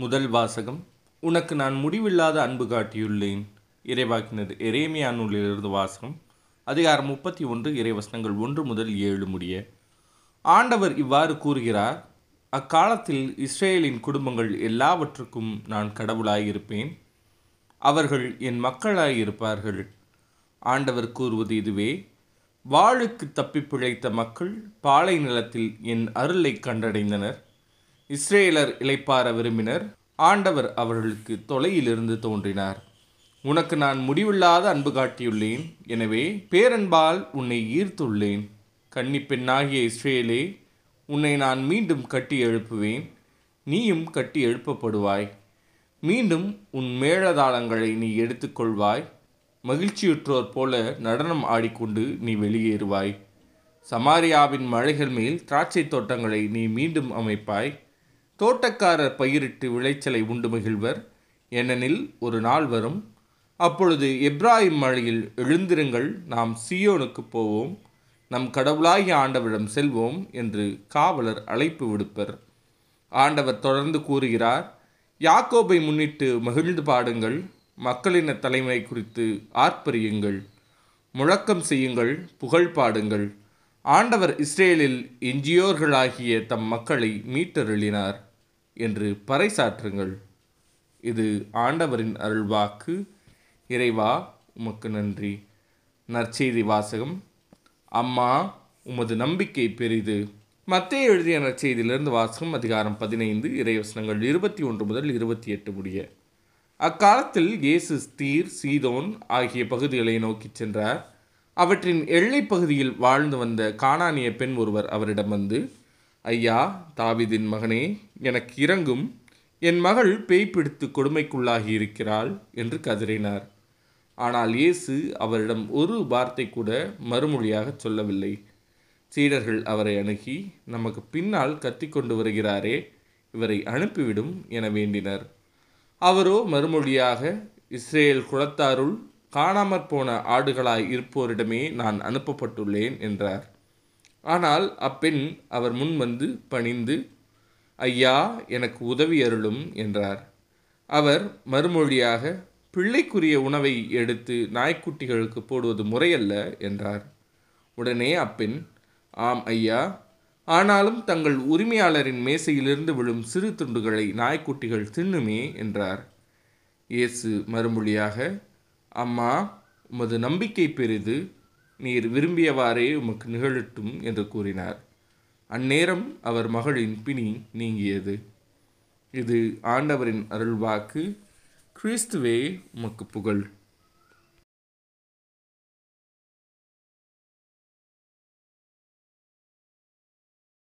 முதல் வாசகம் உனக்கு நான் முடிவில்லாத அன்பு காட்டியுள்ளேன். இறைவாக்கினர் எரேமியா நூலிலிருந்து வாசகம் அதிகாரம் முப்பத்தி ஒன்று இறைவசனங்கள் ஒன்று முதல் ஏழு முடிய. ஆண்டவர் இவ்வாறு கூறுகிறார் அக்காலத்தில் இஸ்ரேலின் குடும்பங்கள் எல்லாவற்றுக்கும் நான் கடவுளாயிருப்பேன். அவர்கள் என் மக்களாயிருப்பார்கள். ஆண்டவர் கூறுவது இதுவே வாழுக்கு தப்பி பிழைத்த மக்கள் பாலை நிலத்தில் என் அருளை கண்டடைந்தனர். இஸ்ரேலர் இளைப்பார விரும்பினர். ஆண்டவர் அவர்களுக்கு தொலையிலிருந்து தோன்றினார். உனக்கு நான் முடிவில்லாத அன்பு காட்டியுள்ளேன். எனவே பேரன்பால் உன்னை ஈர்த்துள்ளேன். கன்னி பெண்ணாகிய இஸ்ரேலே உன்னை நான் மீண்டும் கட்டி எழுப்புவேன். நீயும் கட்டி எழுப்பப்படுவாய். மீண்டும் உன் மேளதாளங்களை நீ எடுத்துக்கொள்வாய். மகிழ்ச்சியுற்றோர் போல நடனம் ஆடிக்கொண்டு நீ வெளியேறுவாய். சமாரியாவின் மழைகள் மேல் திராட்சை தோட்டங்களை நீ மீண்டும் அமைப்பாய். தோட்டக்காரர் பயிரிட்டு விளைச்சலை உண்டு மகிழ்வர். ஏனெனில் ஒரு நாள் வரும். அப்பொழுது எப்ராஹிம் மழையில் எழுந்திருங்கள் நாம் சியோனுக்கு போவோம். நம் கடவுளாகிய ஆண்டவரிடம் செல்வோம் என்று காவலர் அழைப்பு விடுப்பர். ஆண்டவர் தொடர்ந்து கூறுகிறார் யாக்கோபை முன்னிட்டு மகிழ்ந்து பாடுங்கள். மக்களின தலைமை குறித்து ஆர்ப்பரியுங்கள். முழக்கம் செய்யுங்கள். புகழ் பாடுங்கள். ஆண்டவர் இஸ்ரேலில் எஞ்சியோர்களாகிய தம் மக்களை மீட்டருளினார். என்று பறைசாற்றுங்கள். இது ஆண்டவரின் அருள்வாக்கு. இறைவா உமக்கு நன்றி. நற்செய்தி வாசகம். அம்மா உமது நம்பிக்கை பெரிது. மத்திய எழுதிய நற்செய்தியிலிருந்து வாசகம் அதிகாரம் பதினைந்து இறைவசனங்கள் இருபத்தி ஒன்று முதல் இருபத்தி எட்டு முடிய. அக்காலத்தில் இயேசு ஸ்தீர் சீதோன் ஆகிய பகுதிகளை நோக்கிச் சென்றார். அவற்றின் எல்லைப் பகுதியில் வாழ்ந்து வந்த காணானிய பெண் ஒருவர் அவரிடம் வந்து ஐயா தாவிதின் மகனே எனக்கு இறங்கும் என் மகள் பேய் பிடித்து கொடுமைக்குள்ளாகி இருக்கிறாள் என்று கதறினார். ஆனால் இயேசு அவரிடம் ஒரு வார்த்தை கூட மறுமொழியாக சொல்லவில்லை. சீடர்கள் அவரை அணுகி நமக்கு பின்னால் கத்திக்கொண்டு வருகிறாரே இவரை அனுப்பிவிடும் என வேண்டினர். அவரோ மறுமொழியாக இஸ்ரேல் குலத்தாருள் காணாமற் போன ஆடுகளாய் இருப்போரிடமே நான் அனுப்பப்பட்டுள்ளேன் என்றார். ஆனால் அப்பெண் அவர் முன் வந்து பணிந்து ஐயா எனக்கு உதவி அருளும் என்றார். அவர் மறுமொழியாக பிள்ளைக்குரிய உணவை எடுத்து நாய்க்குட்டிகளுக்கு போடுவது முறையல்ல என்றார். உடனே அப்பெண் ஆம் ஐயா. ஆனாலும் தங்கள் உரிமையாளரின் மேசையிலிருந்து விழும் சிறு துண்டுகளை நாய்க்குட்டிகள் தின்னுமே என்றார். இயேசு மறுமொழியாக அம்மா உமது நம்பிக்கை பெரிது. நீர் விரும்பியவாறே உமக்கு நிகழட்டும் என்று கூறினார். அந்நேரம் அவர் மகளின் பிணி நீங்கியது. இது ஆண்டவரின் அருள்வாக்கு. கிறிஸ்துவே உமக்கு புகழ்.